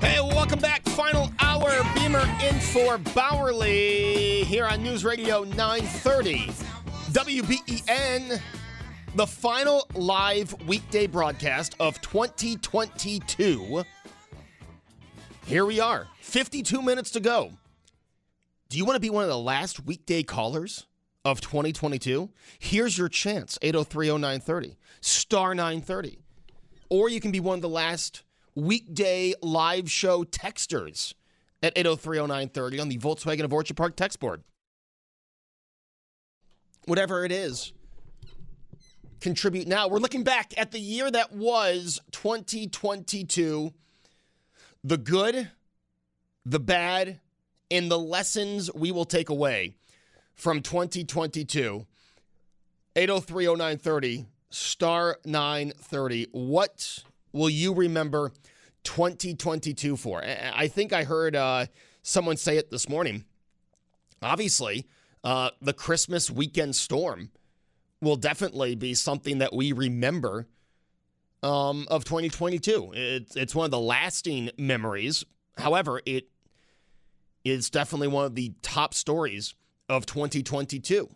Hey, welcome back. Final hour. Beamer in for Bauerle here on News Radio 930. WBEN, the final live weekday broadcast of 2022. Here we are, 52 minutes to go. Do you want to be one of the last weekday callers of 2022? Here's your chance 8030930, star 930. Or you can be one of the last weekday live show texters at 8030930 on the Volkswagen of Orchard Park text board. Whatever it is, contribute now. We're looking back at the year that was 2022, the good, the bad, and the lessons we will take away from 2022. 8030930 star 930. What will you remember 2022 for? I think I heard uh, someone say it this morning. Obviously, uh, the Christmas weekend storm will definitely be something that we remember um, of 2022. It's, it's one of the lasting memories. However, it is definitely one of the top stories of 2022.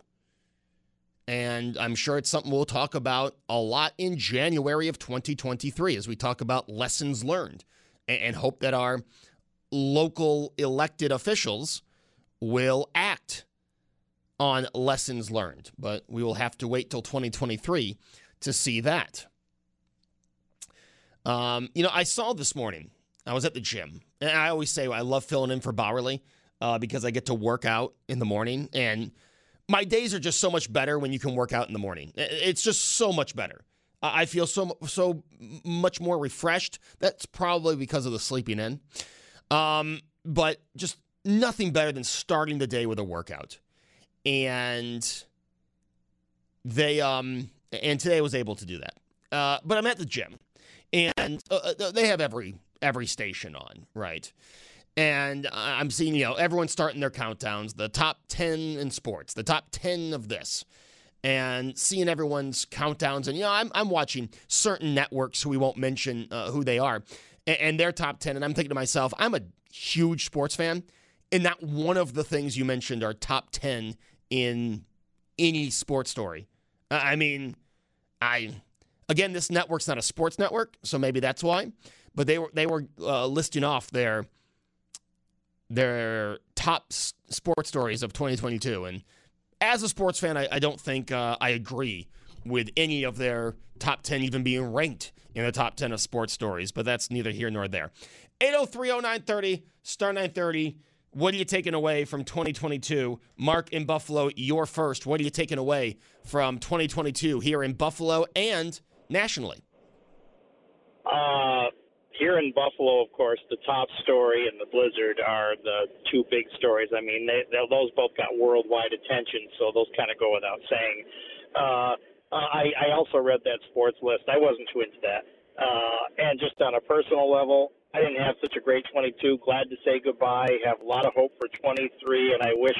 And I'm sure it's something we'll talk about a lot in January of 2023 as we talk about lessons learned and hope that our local elected officials will act on lessons learned. But we will have to wait till 2023 to see that. Um, you know, I saw this morning, I was at the gym, and I always say I love filling in for Bauerle uh, because I get to work out in the morning. And my days are just so much better when you can work out in the morning. It's just so much better. I feel so so much more refreshed. That's probably because of the sleeping in. Um, but just nothing better than starting the day with a workout. And they um and today I was able to do that. Uh, but I'm at the gym, and uh, uh they have every every station on, right? And I'm seeing, you know, everyone starting their countdowns, the top 10 in sports, the top 10 of this, and seeing everyone's countdowns. And, you know, I'm, I'm watching certain networks who we won't mention uh, who they are and, and their top 10. And I'm thinking to myself, I'm a huge sports fan. And not one of the things you mentioned are top 10 in any sports story. I mean, I, again, this network's not a sports network, so maybe that's why. But they were, they were uh, listing off their their top sports stories of 2022. And as a sports fan, I, I don't think uh, I agree with any of their top 10 even being ranked in the top 10 of sports stories, but that's neither here nor there. 8030930, star 930. What are you taking away from 2022? Mark in Buffalo, you're first. What are you taking away from 2022 here in Buffalo and nationally? Uh, here in Buffalo, of course, the top story and the blizzard are the two big stories. I mean, they, they, those both got worldwide attention, so those kind of go without saying. Uh, I, I also read that sports list. I wasn't too into that. Uh, and just on a personal level, I didn't have such a great 22. Glad to say goodbye. Have a lot of hope for 23, and I wish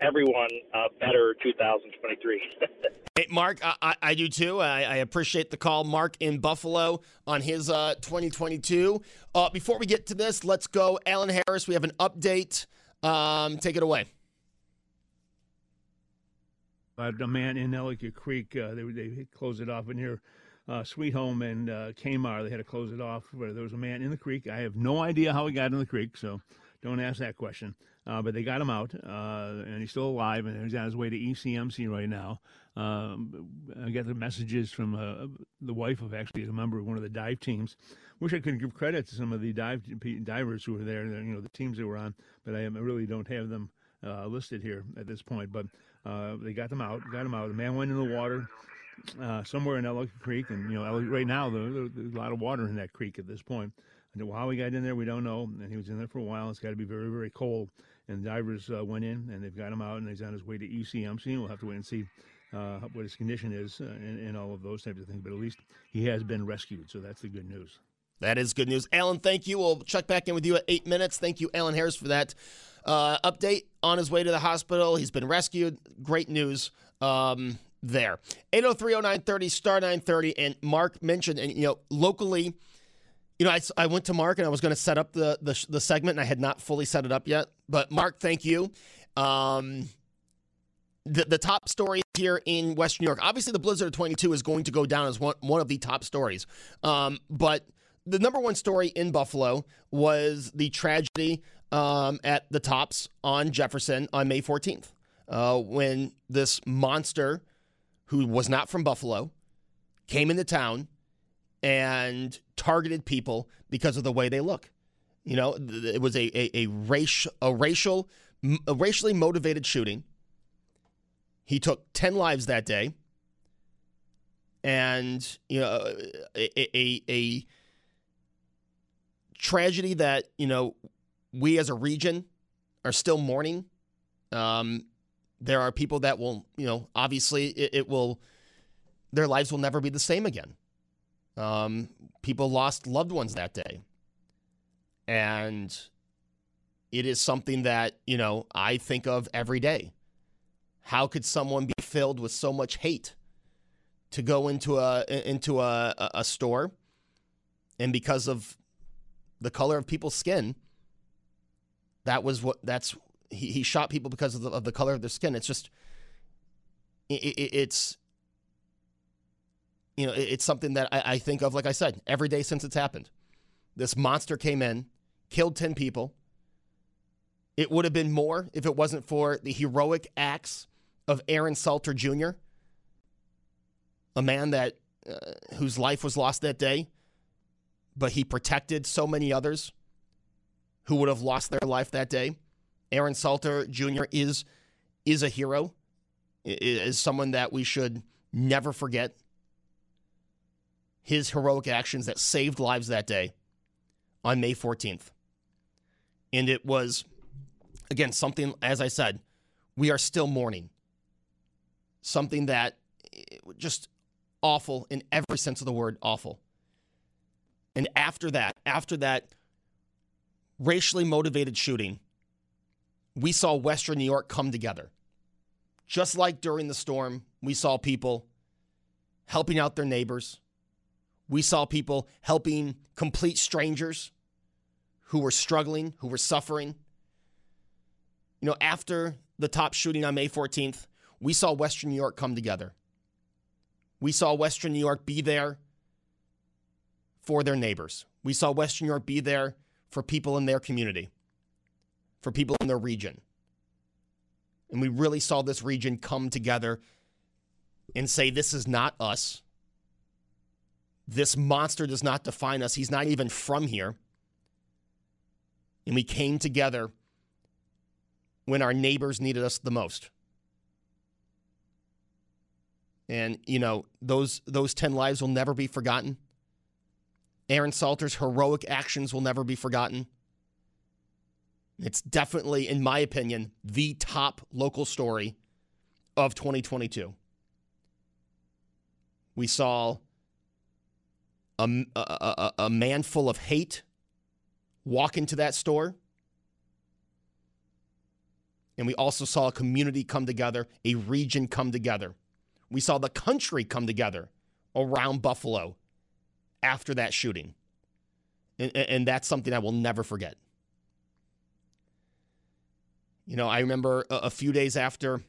everyone a better 2023. hey, Mark, I, I do too. I, I, appreciate the call, Mark in Buffalo on his uh, 2022. Uh, before we get to this, let's go. Alan Harris, we have an update. Um, take it away. Uh, a man in Ellicott Creek, uh, they, they closed it off in here. Uh, Sweet Home and uh, Kmart, they had to close it off. Where there was a man in the creek. I have no idea how he got in the creek, so don't ask that question. Uh, but they got him out, uh, and he's still alive, and he's on his way to ECMC right now. Um, I get the messages from uh, the wife of actually a member of one of the dive teams. Wish I could give credit to some of the dive divers who were there, you know, the teams they were on, but I really don't have them uh, listed here at this point. But uh, they got them out, got them out. The man went in the water. Uh, somewhere in Ellicott Creek, and you know, right now there's a lot of water in that creek at this point. How he got in there, we don't know. And he was in there for a while. It's got to be very, very cold. And the divers uh, went in, and they've got him out, and he's on his way to ECMC. And we'll have to wait and see uh, what his condition is uh, and, and, all of those types of things. But at least he has been rescued, so that's the good news. That is good news. Alan, thank you. We'll check back in with you at eight minutes. Thank you, Alan Harris, for that uh, update on his way to the hospital. He's been rescued. Great news. Um, there. 8030930 star 930 and Mark mentioned and you know locally you know I, I went to Mark and I was going to set up the, the the segment and I had not fully set it up yet. But Mark, thank you. Um the, the top story here in Western New York. Obviously, the Blizzard of 22 is going to go down as one, one of the top stories. Um, but the number one story in Buffalo was the tragedy um, at the Tops on Jefferson on May 14th uh, when this monster who was not from Buffalo came into town and targeted people because of the way they look. You know, it was a, a, a, race, a racial, a racially motivated shooting he took 10 lives that day. And, you know, a, a, a tragedy that, you know, we as a region are still mourning. Um, there are people that will, you know, obviously it, it will, their lives will never be the same again. Um, people lost loved ones that day. And it is something that, you know, I think of every day. How could someone be filled with so much hate to go into a into a, a store and because of the color of people's skin, that was what that's he, he shot people because of the, of the color of their skin. It's just it, it, it's you know it's something that I, I think of like I said every day since it's happened. This monster came in, killed ten people. It would have been more if it wasn't for the heroic acts of Aaron Salter Jr., a man that uh, whose life was lost that day, but he protected so many others who would have lost their life that day. Aaron Salter Jr. is is a hero, is someone that we should never forget. His heroic actions that saved lives that day on May 14th. And it was, again, something, as I said, we are still mourning something that eh, just awful in every sense of the word awful. And after that, after that racially motivated shooting, we saw Western New York come together. Just like during the storm, we saw people helping out their neighbors. We saw people helping complete strangers who were struggling, who were suffering. You know, after the top shooting on May 14th, we saw Western New York come together. We saw Western New York be there for their neighbors. We saw Western New York be there for people in their community, for people in their region. And we really saw this region come together and say, This is not us. This monster does not define us. He's not even from here. And we came together when our neighbors needed us the most. And you know those those ten lives will never be forgotten. Aaron Salter's heroic actions will never be forgotten. It's definitely, in my opinion, the top local story of 2022. We saw a, a, a, man full of hate walk into that store. And we also saw a community come together, a region come together. We saw the country come together around Buffalo after that shooting. And, and, that's something I will never forget. You know, I remember a, a few days after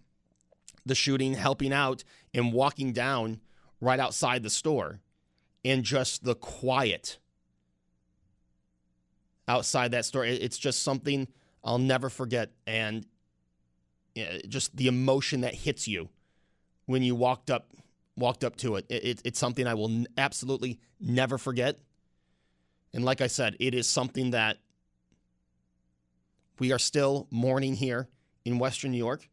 the shooting, helping out and walking down right outside the store, and just the quiet outside that store. It's just something I'll never forget. And just the emotion that hits you when you walked up walked up to it. it, it it's something I will absolutely never forget. And like I said, it is something that we are still mourning here in Western New York.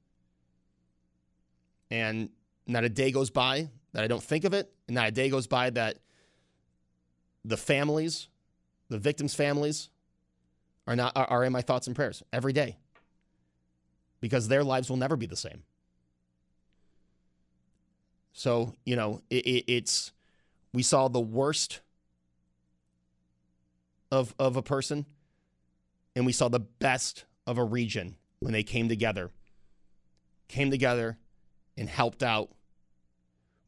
And not a day goes by that I don't think of it, and not a day goes by that the families, the victims' families, are not are in my thoughts and prayers every day. Because their lives will never be the same. So, you know, it, it, it's, we saw the worst of, of a person and we saw the best of a region when they came together, came together and helped out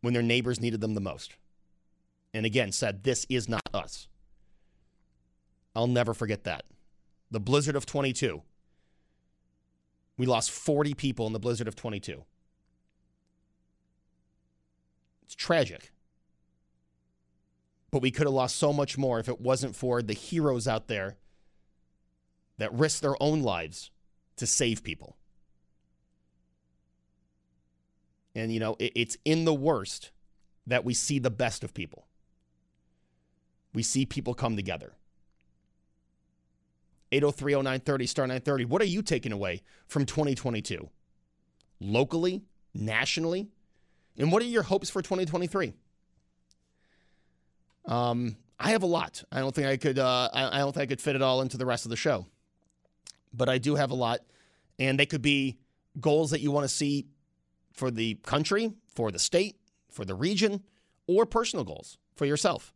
when their neighbors needed them the most. And again, said, This is not us. I'll never forget that. The blizzard of 22. We lost 40 people in the blizzard of 22. It's tragic. But we could have lost so much more if it wasn't for the heroes out there that risked their own lives to save people. And, you know, it, it's in the worst that we see the best of people. We see people come together. 803 0930, star 930. What are you taking away from 2022? Locally, nationally? And what are your hopes for 2023? Um, I have a lot. I don't think I could. Uh, I, I don't think I could fit it all into the rest of the show, but I do have a lot, and they could be goals that you want to see for the country, for the state, for the region, or personal goals for yourself.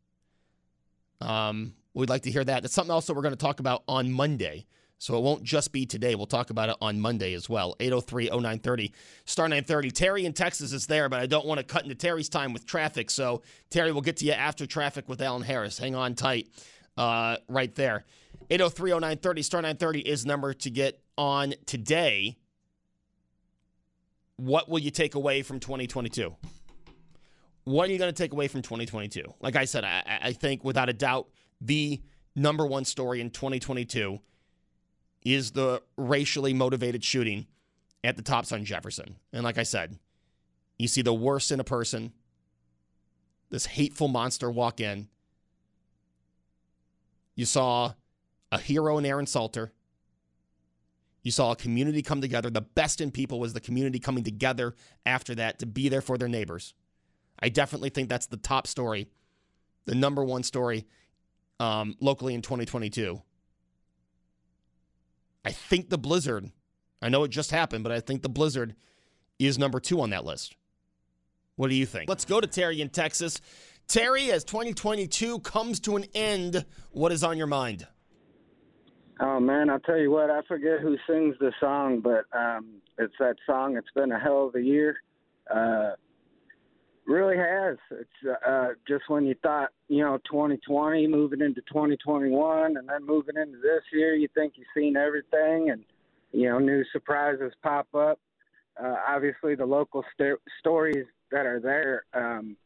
Um, we'd like to hear that. That's something else that we're going to talk about on Monday. So it won't just be today. We'll talk about it on Monday as well. 803 0930, star 930. Terry in Texas is there, but I don't want to cut into Terry's time with traffic. So, Terry, we'll get to you after traffic with Alan Harris. Hang on tight uh, right there. 803 0930, star 930 is number to get on today. What will you take away from 2022? What are you going to take away from 2022? Like I said, I, I think without a doubt, the number one story in 2022 is the racially motivated shooting at the Tops on Jefferson. And like I said, you see the worst in a person, this hateful monster walk in. You saw a hero in Aaron Salter. You saw a community come together. The best in people was the community coming together after that to be there for their neighbors. I definitely think that's the top story, the number one story um, locally in 2022. I think the Blizzard, I know it just happened, but I think the Blizzard is number two on that list. What do you think? Let's go to Terry in Texas. Terry, as 2022 comes to an end, what is on your mind? Oh man, I'll tell you what, I forget who sings the song, but um, it's that song. It's been a hell of a year. Uh, really has. It's uh, just when you thought, you know, 2020 moving into 2021, and then moving into this year, you think you've seen everything, and you know, new surprises pop up. Uh, obviously, the local st- stories that are there. Um,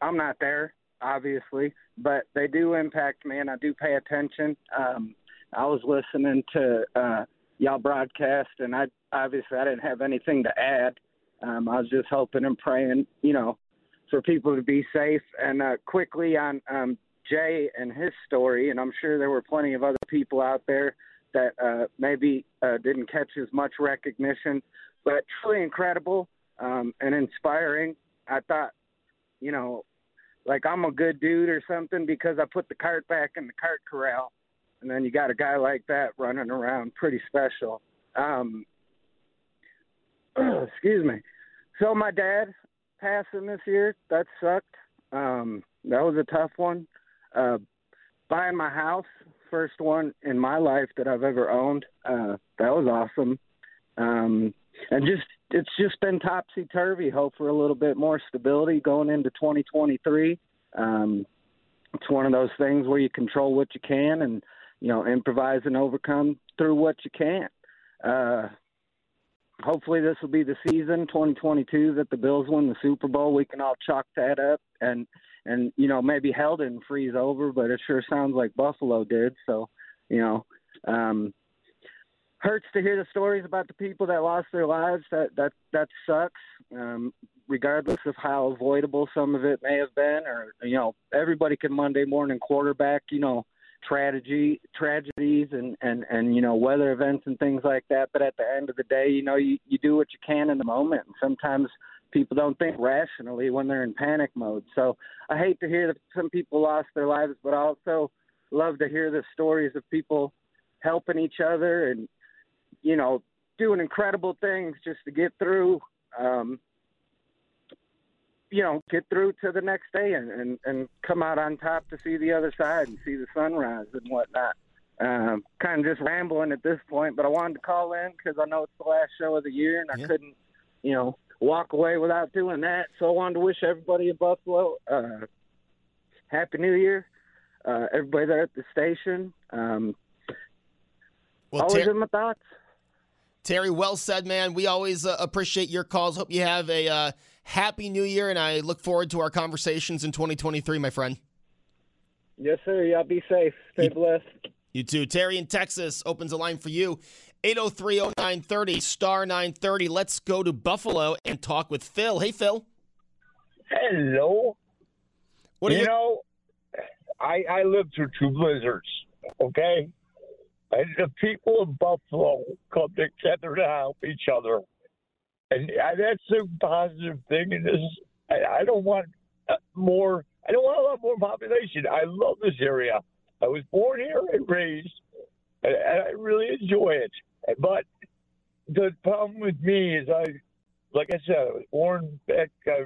I'm not there, obviously, but they do impact me, and I do pay attention. Um, I was listening to uh, y'all broadcast, and I obviously I didn't have anything to add. Um, I was just hoping and praying, you know, for people to be safe. And uh, quickly on um, Jay and his story, and I'm sure there were plenty of other people out there that uh, maybe uh, didn't catch as much recognition, but truly incredible um, and inspiring. I thought, you know, like I'm a good dude or something because I put the cart back in the cart corral. And then you got a guy like that running around, pretty special. Um, excuse me. So my dad passing this year, that sucked. Um, that was a tough one. Uh, buying my house, first one in my life that I've ever owned. Uh, that was awesome. Um, and just it's just been topsy turvy. Hope for a little bit more stability going into 2023. Um, it's one of those things where you control what you can and you know improvise and overcome through what you can't. Uh, hopefully this will be the season 2022 that the Bills win the Super Bowl. We can all chalk that up and and you know maybe hell didn't freeze over, but it sure sounds like Buffalo did. So you know, um, hurts to hear the stories about the people that lost their lives. That that that sucks. Um, regardless of how avoidable some of it may have been, or you know, everybody can Monday morning quarterback. You know tragedy tragedies and and and you know weather events and things like that. But at the end of the day you know you you do what you can in the moment. And sometimes people don't think rationally when they're in panic mode. So i hate to hear that some people lost their lives but I also love to hear the stories of people helping each other and you know doing incredible things just to get through um you know, get through to the next day and, and, and come out on top to see the other side and see the sunrise and whatnot. Um, kind of just rambling at this point, but I wanted to call in because I know it's the last show of the year and I couldn't, you know, walk away without doing that. So I wanted to wish everybody in Buffalo uh, Happy New Year. Uh, everybody there at the station. Um, Well, always Ter- in my thoughts. Terry, well said, man. We always uh, appreciate your calls. Hope you have a uh, happy new year, and I look forward to our conversations in 2023, my friend. Yes, sir. Y'all be safe. Stay blessed. You too. Terry in Texas opens a line for you. 8030930, star 930. Let's go to Buffalo and talk with Phil. Hey, Phil. Hello. What do you you? know, I I lived through two blizzards. Okay, and the people of Buffalo come together to help each other, and that's a positive thing. And this, I, I don't want uh, more. I don't want a lot more population. I love this area. I was born here and raised, and and I really enjoy it. But the problem with me is I, like I said, I was born back. I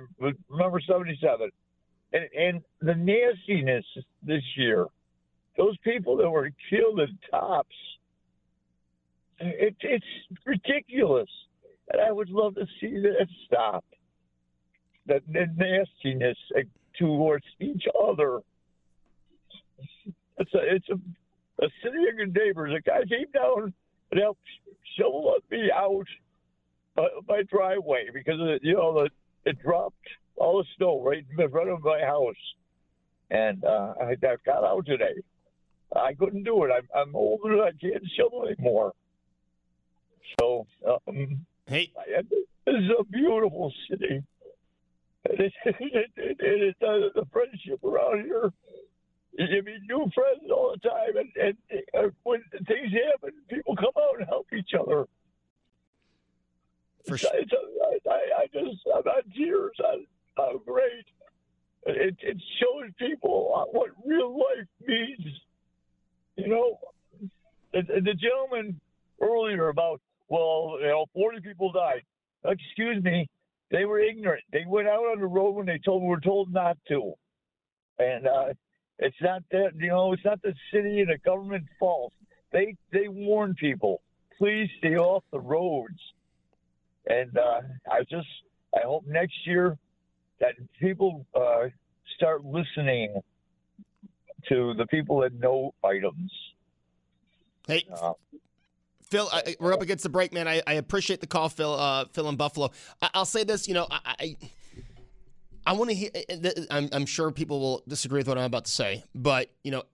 remember '77 and, and the nastiness this year, those people that were killed at tops, it, it's ridiculous. And I would love to see that stop. That, nastiness uh, towards each other. It's a, it's a, a city of good neighbors. A guy came down and helped shovel me out uh, my driveway because of, the- you know the it dropped all the snow right in front of my house, and uh, I, I got out today. I couldn't do it. I'm, I'm older. I can't shovel anymore. So um, Hey, this is a beautiful city. And it, it, it, it, the friendship around here. You meet new friends all the time, and, and when things happen, people come out and help each other. for It's, sure. it's a, I, I just, I'm on tears. I'm, I'm great. It, it shows people what real life means. You know, and the gentleman earlier about, well, you know, 40 people died. Excuse me, they were ignorant. They went out on the road when they told were told not to, and uh, it's not that you know, it's not the city and the government fault. They they warn people, please stay off the roads. And uh, I just, I hope next year that people uh, start listening to the people that know items. Hey, Uh, Phil, I, we're up against the break, man. I, I appreciate the call, Phil. Uh, Phil in Buffalo. I, I'll say this, you know, I, I, I want to hear. I'm, I'm sure people will disagree with what I'm about to say, but you know,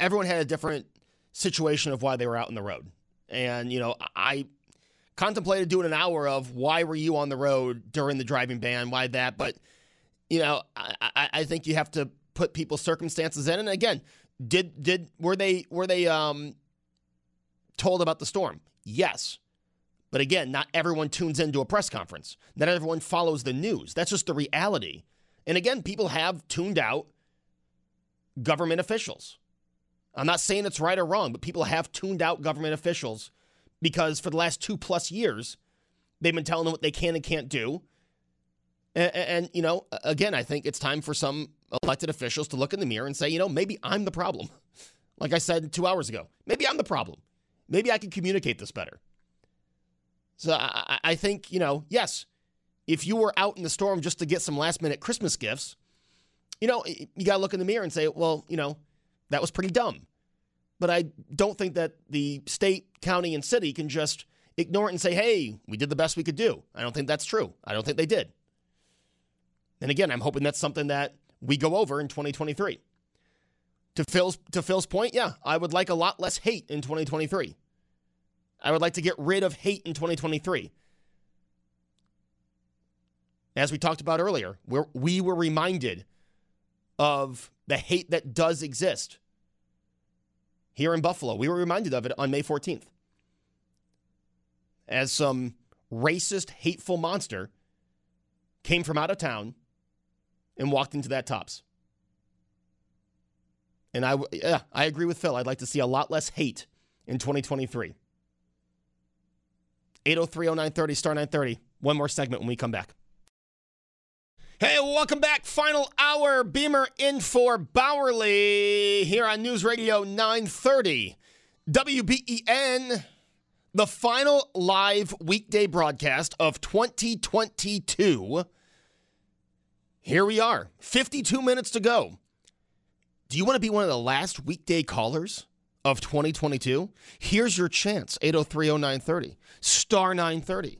everyone had a different situation of why they were out on the road, and you know, I contemplated doing an hour of why were you on the road during the driving ban, why that, but you know, I, I, I think you have to put people's circumstances in, and again, did did were they were they um told about the storm? Yes. But again, not everyone tunes into a press conference. Not everyone follows the news. That's just the reality. And again, people have tuned out government officials. I'm not saying it's right or wrong, but people have tuned out government officials because for the last two plus years, they've been telling them what they can and can't do. And, and, you know, again, I think it's time for some elected officials to look in the mirror and say, you know, maybe I'm the problem. Like I said two hours ago, maybe I'm the problem. Maybe I can communicate this better. So I, I think, you know, yes, if you were out in the storm just to get some last minute Christmas gifts, you know, you got to look in the mirror and say, well, you know, that was pretty dumb. But I don't think that the state, county, and city can just ignore it and say, hey, we did the best we could do. I don't think that's true. I don't think they did. And again, I'm hoping that's something that we go over in 2023. To Phil's to Phil's point, yeah, I would like a lot less hate in 2023. I would like to get rid of hate in 2023. As we talked about earlier, where we were reminded of the hate that does exist here in Buffalo. We were reminded of it on May 14th. As some racist, hateful monster came from out of town and walked into that tops. And I, yeah, I agree with Phil. I'd like to see a lot less hate in 2023. 8030930 star 930. One more segment when we come back. Hey, welcome back. Final hour. Beamer in for Bauerle here on News Radio 930. WBEN, the final live weekday broadcast of 2022. Here we are, 52 minutes to go. Do you want to be one of the last weekday callers of 2022? Here's your chance 8030930, star 930.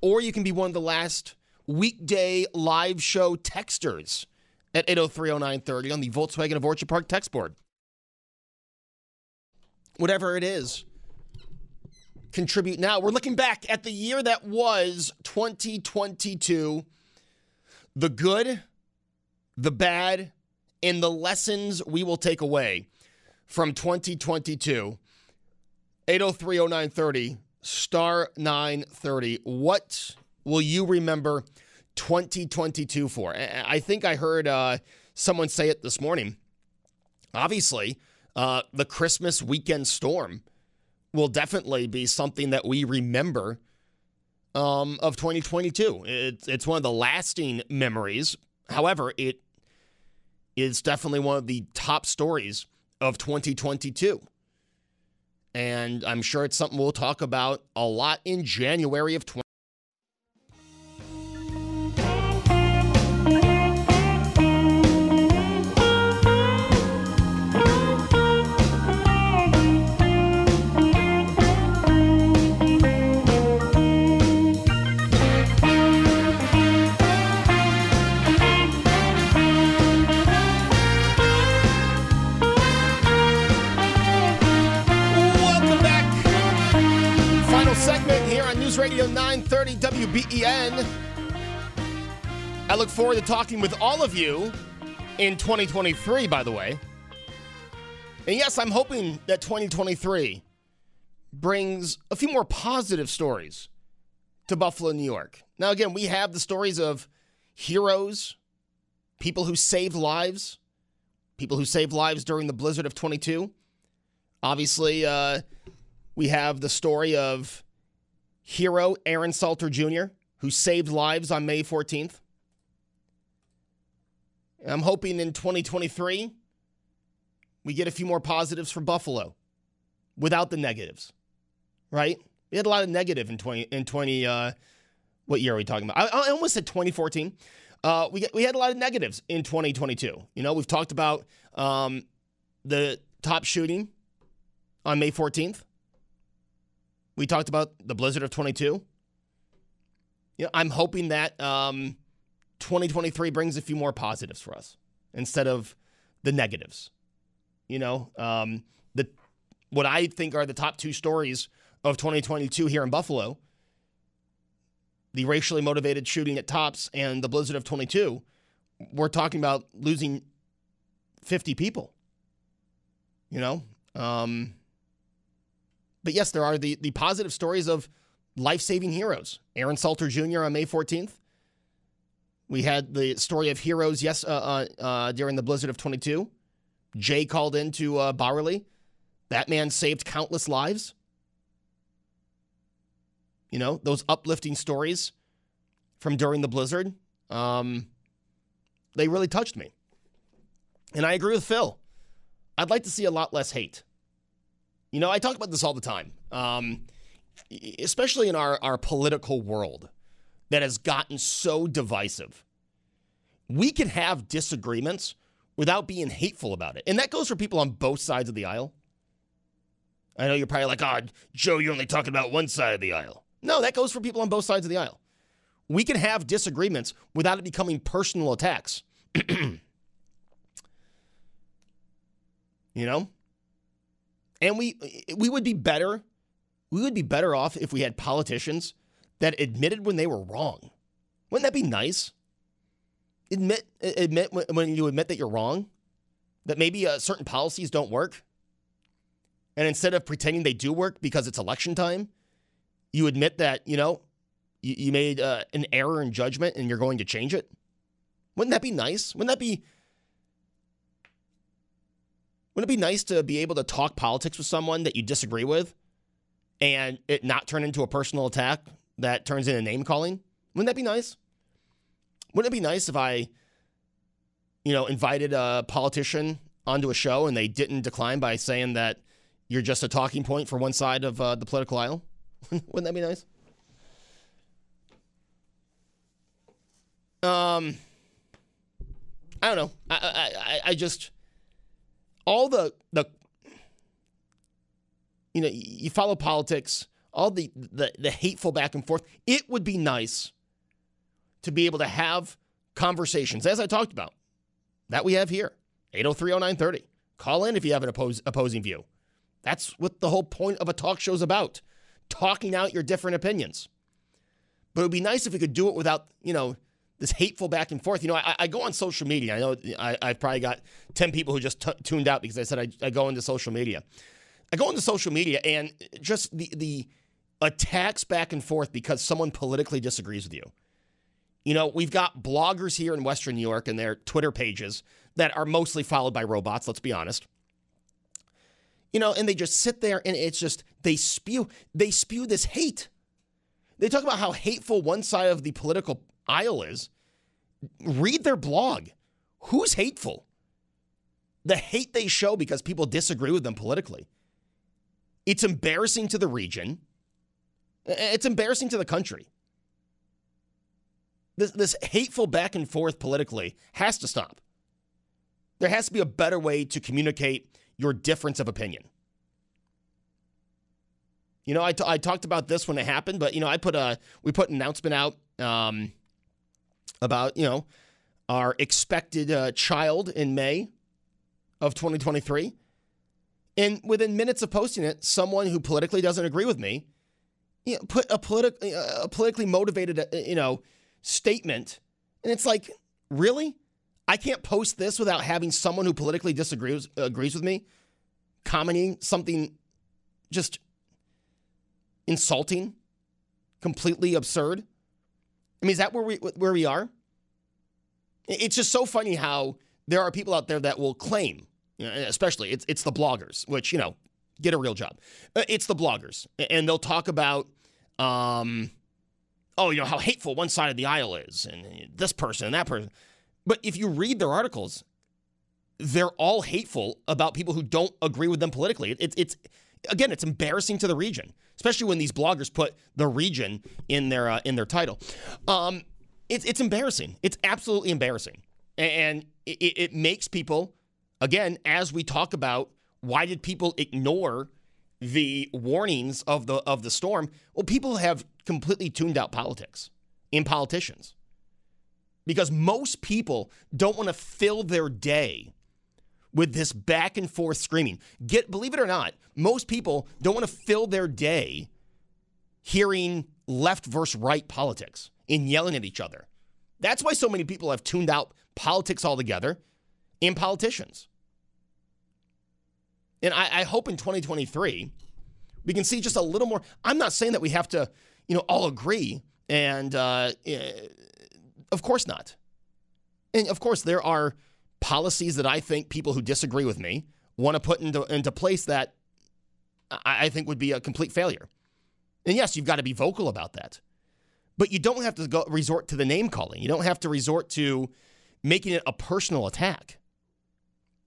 Or you can be one of the last weekday live show texters at 8030930 on the Volkswagen of Orchard Park text board. Whatever it is, contribute now. We're looking back at the year that was 2022, the good, the bad, and the lessons we will take away from 2022. 8030930 star 930. What will you remember 2022 for? I think I heard uh, someone say it this morning. Obviously, uh, the Christmas weekend storm will definitely be something that we remember um, of 2022. It's, it's one of the lasting memories. However, it is definitely one of the top stories of 2022. And I'm sure it's something we'll talk about a lot in January of 20. I look forward to talking with all of you in 2023, by the way. And yes, I'm hoping that 2023 brings a few more positive stories to Buffalo, New York. Now, again, we have the stories of heroes, people who saved lives, people who saved lives during the blizzard of 22. Obviously, uh, we have the story of hero Aaron Salter Jr., who saved lives on May 14th. I'm hoping in 2023 we get a few more positives for Buffalo without the negatives, right? We had a lot of negative in 20 in 20 uh, what year are we talking about? I, I almost said 2014. Uh, we we had a lot of negatives in 2022. You know, we've talked about um, the top shooting on May 14th. We talked about the blizzard of 22. You know, I'm hoping that um, 2023 brings a few more positives for us instead of the negatives. You know, um, the what I think are the top two stories of 2022 here in Buffalo: the racially motivated shooting at Tops and the blizzard of 22. We're talking about losing 50 people. You know, um, but yes, there are the the positive stories of life saving heroes. Aaron Salter Jr. on May 14th. We had the story of heroes, yes, uh, uh, uh, during the blizzard of 22. Jay called into uh, Bauerle. That man saved countless lives. You know, those uplifting stories from during the blizzard, um, they really touched me. And I agree with Phil. I'd like to see a lot less hate. You know, I talk about this all the time, um, especially in our, our political world that has gotten so divisive. We can have disagreements without being hateful about it. And that goes for people on both sides of the aisle. I know you're probably like, oh, Joe, you're only talking about one side of the aisle. No, that goes for people on both sides of the aisle. We can have disagreements without it becoming personal attacks. you know? And we we would be better we would be better off if we had politicians that admitted when they were wrong. Wouldn't that be nice? Admit admit when you admit that you're wrong, that maybe uh, certain policies don't work. And instead of pretending they do work because it's election time, you admit that, you know, you, you made uh, an error in judgment and you're going to change it. Wouldn't that be nice? Wouldn't that be wouldn't it be nice to be able to talk politics with someone that you disagree with and it not turn into a personal attack that turns into name calling? Wouldn't that be nice? Wouldn't it be nice if I, you know, invited a politician onto a show and they didn't decline by saying that you're just a talking point for one side of uh, the political aisle? Wouldn't that be nice? Um, I don't know. I, I, I, I just all the the you know you follow politics, all the, the the hateful back and forth. It would be nice to be able to have conversations, as I talked about, that we have here. 8030930. Call in if you have an oppose, opposing view. That's what the whole point of a talk show is about. Talking out your different opinions. But it would be nice if we could do it without, you know, this hateful back and forth. You know, I, I go on social media. I know I, have probably got 10 people who just t- tuned out because I said I, I go into social media. I go into social media and just the, the attacks back and forth because someone politically disagrees with you. You know, we've got bloggers here in Western New York and their Twitter pages that are mostly followed by robots, let's be honest. You know, and they just sit there and it's just they spew they spew this hate. They talk about how hateful one side of the political aisle is. Read their blog. Who's hateful? The hate they show because people disagree with them politically. It's embarrassing to the region. It's embarrassing to the country this, this hateful back and forth politically has to stop. There has to be a better way to communicate your difference of opinion. You know, I, t- I talked about this when it happened, but you know, I put a we put an announcement out um, about you know our expected uh, child in May of 2023, and within minutes of posting it, someone who politically doesn't agree with me, you know, put a, politi- a politically motivated uh, you know statement. And it's like, really? I can't post this without having someone who politically disagrees agrees with me commenting something just insulting, completely absurd. I mean, is that where we where we are? It's just so funny how there are people out there that will claim, especially it's it's the bloggers, which you know, get a real job. Uh, it's the bloggers, and they'll talk about um, oh, you know, how hateful one side of the aisle is, and this person and that person. But if you read their articles, they're all hateful about people who don't agree with them politically. It's, it's again, it's embarrassing to the region, especially when these bloggers put the region in their uh, in their title. Um, it's it's embarrassing. It's absolutely embarrassing, and it, it makes people, again, as we talk about, why did people ignore the warnings of the of the storm? Well, people have completely tuned out politics in politicians. Because most people don't want to fill their day with this back and forth screaming. Get believe it or not, most people don't want to fill their day hearing left versus right politics and yelling at each other. That's why so many people have tuned out politics altogether and politicians. And I, I hope in 2023 we can see just a little more. I'm not saying that we have to you know, all agree. And uh, eh, of course not. And of course, there are policies that I think people who disagree with me want to put into, into place that I, I think would be a complete failure. And yes, you've got to be vocal about that. But you don't have to go resort to the name calling. You don't have to resort to making it a personal attack.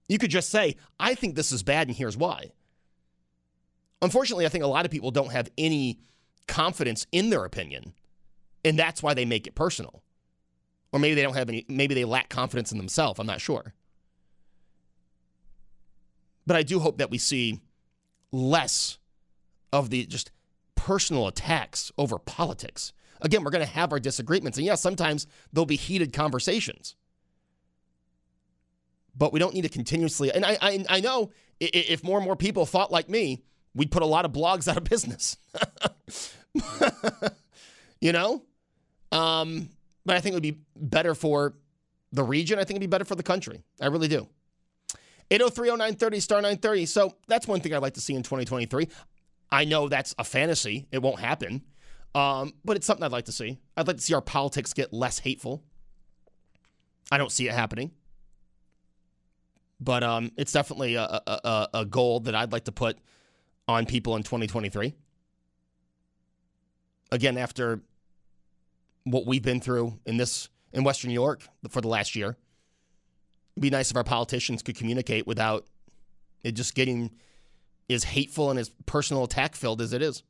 You could just say, I think this is bad and here's why. Unfortunately, I think a lot of people don't have any confidence in their opinion, and that's why they make it personal. Or maybe they don't have any, maybe they lack confidence in themselves. I'm not sure. But I do hope that we see less of the just personal attacks over politics. Again, we're going to have our disagreements. And yes, sometimes there'll be heated conversations. But we don't need to continuously. And I, I, I know if more and more people thought like me, we'd put a lot of blogs out of business. you know? Um, but I think it would be better for the region. I think it'd be better for the country. I really do. 8030930 star 930. So that's one thing I'd like to see in 2023. I know that's a fantasy. It won't happen. Um, but it's something I'd like to see. I'd like to see our politics get less hateful. I don't see it happening. But um, it's definitely a, a, a goal that I'd like to put on people in 2023 again after what we've been through in this in Western New York for the last year. It'd be nice if our politicians could communicate without it just getting as hateful and as personal attack filled as it is.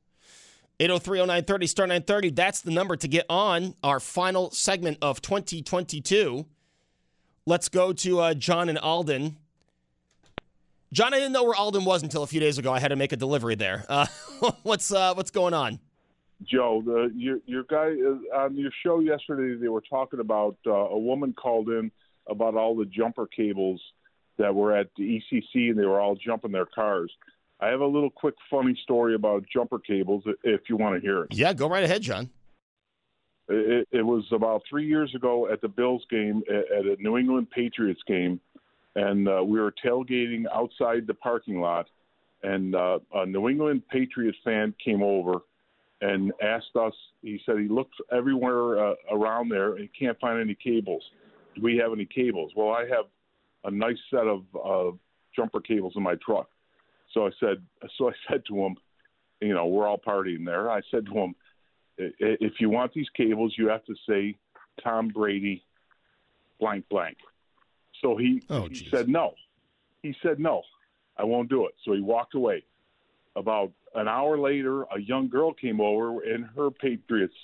803-0930, star 930. That's the number to get on our final segment of 2022. Let's go to uh, John and Alden. John, I didn't know where Alden was until a few days ago. I had to make a delivery there. Uh, what's uh, what's going on? Joe, the, your your guy uh, on your show yesterday, they were talking about uh, a woman called in about all the jumper cables that were at the ECC, and they were all jumping their cars. I have a little quick funny story about jumper cables, if you want to hear it. Yeah, go right ahead, John. It, it was about three years ago at the Bills game, at a New England Patriots game, and uh, we were tailgating outside the parking lot, and uh, a New England Patriots fan came over and asked us. He said he looked everywhere uh, around there and can't find any cables. Do we have any cables? Well, I have a nice set of uh, jumper cables in my truck. So I said, so I said to him, you know, we're all partying there. I said to him, if you want these cables, you have to say Tom Brady, blank blank. So he, oh, he said no. He said no, I won't do it. So he walked away. About an hour later, a young girl came over in her Patriots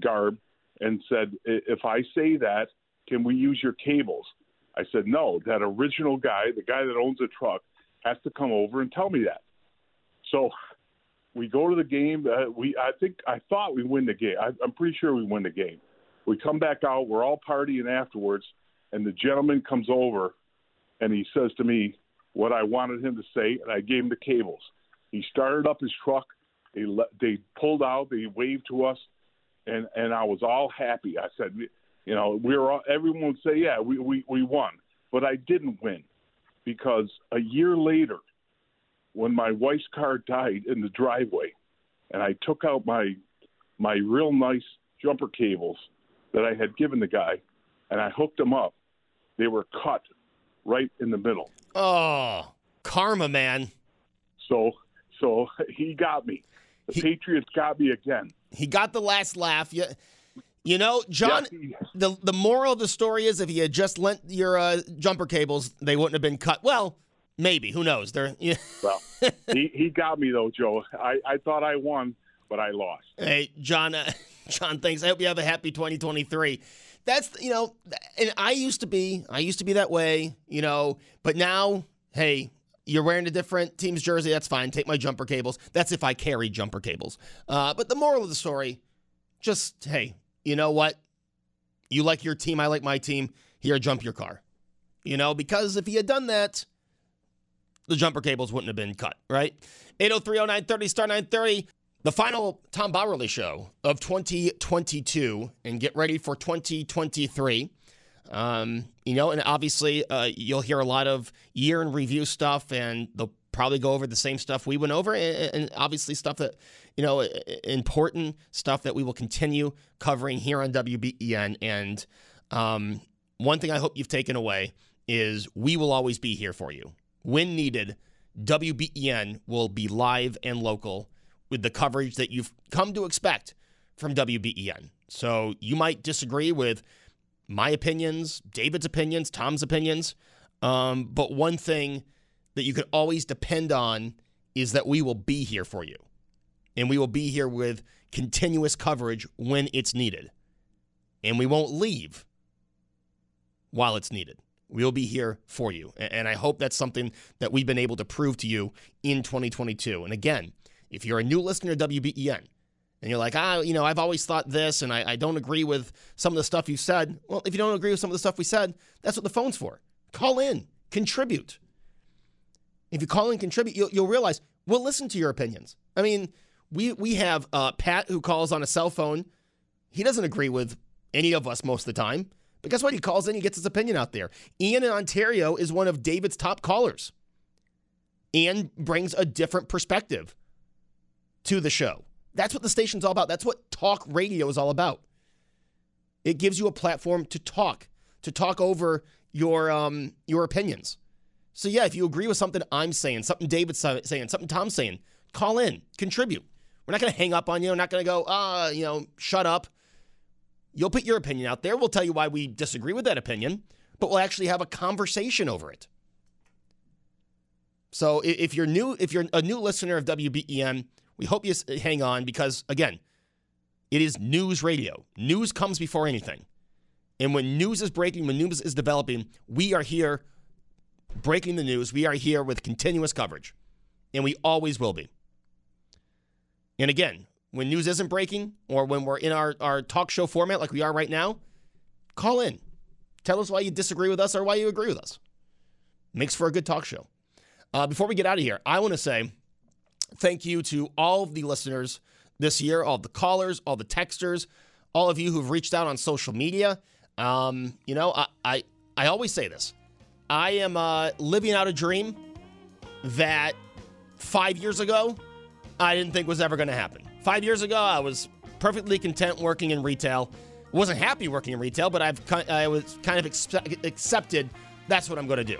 garb and said, "If I say that, can we use your cables?" I said, "No. That original guy, the guy that owns the truck, has to come over and tell me that." So we go to the game. Uh, we I think I thought we win the game. I, I'm pretty sure we win the game. We come back out. We're all partying afterwards, and the gentleman comes over, and he says to me what I wanted him to say, and I gave him the cables. He started up his truck. They they pulled out. They waved to us, and and I was all happy. I said, you know, we were all, everyone would say, yeah, we we we won, but I didn't win because a year later, when my wife's car died in the driveway, and I took out my my real nice jumper cables that I had given the guy, and I hooked them up, they were cut right in the middle. Oh, karma, man. So so he got me. The he, Patriots got me again. He got the last laugh. You, you know, John. he, the the moral of the story is if he had just lent your uh, jumper cables, they wouldn't have been cut. Well, maybe. Who knows? They're. Yeah. well, he he got me though, Joe. I I thought I won, but I lost. Hey, John. Uh, John, thanks. I hope you have a happy 2023 that's you know and i used to be i used to be that way you know but now hey you're wearing a different team's jersey. That's fine. Take my jumper cables. That's if I carry jumper cables. Uh, but the moral of the story, just hey, you know what? You like your team. I like my team. Here, jump your car. You know, because if he had done that, the jumper cables wouldn't have been cut, right? 8030930 star 930. The final Tom Bauerle show of 2022 and get ready for 2023. Um, you know, and obviously uh, you'll hear a lot of year in review stuff, and they'll probably go over the same stuff we went over, and, and obviously stuff that you know important stuff that we will continue covering here on WBEN. And um, one thing I hope you've taken away is we will always be here for you when needed. WBEN will be live and local with the coverage that you've come to expect from WBEN. So you might disagree with my opinions, David's opinions, Tom's opinions. Um, but one thing that you can always depend on is that we will be here for you. And we will be here with continuous coverage when it's needed. And we won't leave while it's needed. We'll be here for you. And I hope that's something that we've been able to prove to you in 2022. And again, if you're a new listener to WBEN, and you're like, ah, you know, I've always thought this, and I, I don't agree with some of the stuff you said. Well, if you don't agree with some of the stuff we said, that's what the phone's for. Call in, contribute. If you call in, contribute, you'll, you'll realize we'll listen to your opinions. I mean, we we have uh, Pat who calls on a cell phone. He doesn't agree with any of us most of the time, but guess what? He calls in, he gets his opinion out there. Ian in Ontario is one of David's top callers. Ian brings a different perspective to the show. That's what the station's all about. That's what talk radio is all about. It gives you a platform to talk, to talk over your um, your opinions. So yeah, if you agree with something I'm saying, something David's saying, something Tom's saying, call in, contribute. We're not going to hang up on you. We're not going to go, ah, uh, you know, shut up. You'll put your opinion out there. We'll tell you why we disagree with that opinion, but we'll actually have a conversation over it. So if you're new, if you're a new listener of WBEN, We hope you hang on because, again, it is news radio. News comes before anything. And when news is breaking, when news is developing, we are here breaking the news. We are here with continuous coverage, and we always will be. And again, when news isn't breaking or when we're in our, our talk show format like we are right now, call in. Tell us why you disagree with us or why you agree with us. Makes for a good talk show. Uh, before we get out of here, I want to say thank you to all of the listeners this year, all the callers, all the texters, all of you who've reached out on social media. Um, you know, I, I, I always say this. I am uh, living out a dream that five years ago I didn't think was ever going to happen. Five years ago, I was perfectly content working in retail. wasn't happy working in retail, but I've I was kind of accepted that's what I'm going to do.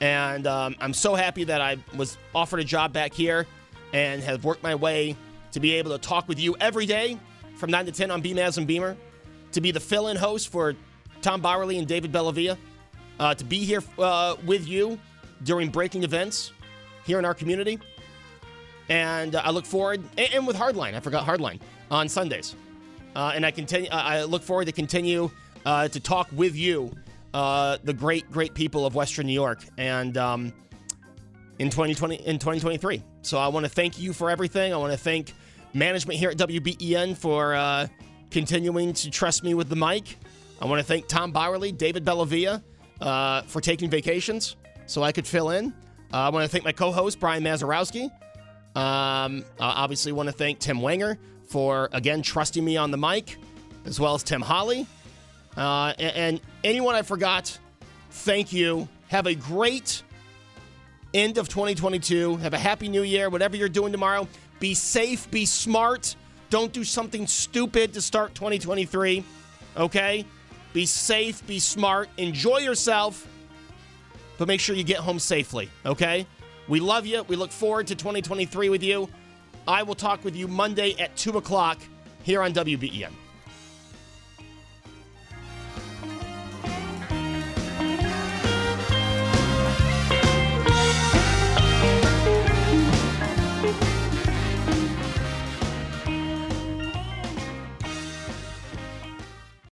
And um, I'm so happy that I was offered a job back here and have worked my way to be able to talk with you every day from 9 to 10 on BMaz and Beamer, to be the fill in host for Tom Bauerle and David Bellavia, uh, to be here uh, with you during breaking events here in our community. And uh, I look forward, and, and, with Hardline, I forgot Hardline on Sundays. Uh, and I continue. I look forward to continue uh, to talk with you, uh, the great, great people of Western New York, and um, in 2020 in 2023. So I want to thank you for everything. I want to thank management here at WBEN for uh, continuing to trust me with the mic. I want to thank Tom Bauerle, David Bellavia uh, for taking vacations so I could fill in. I want to thank my co-host Brian Mazarowski. Um, I obviously want to thank Tim Wenger for, again, trusting me on the mic, as well as Tim Holly. Uh, and, and anyone I forgot, thank you. Have a great end of 2022. Have a happy new year, whatever you're doing tomorrow. Be safe, be smart. Don't do something stupid to start 2023. Okay? Be safe, be smart, enjoy yourself, but make sure you get home safely. Okay? We love you. We look forward to 2023 with you. I will talk with you Monday at 2 o'clock here on WBEN.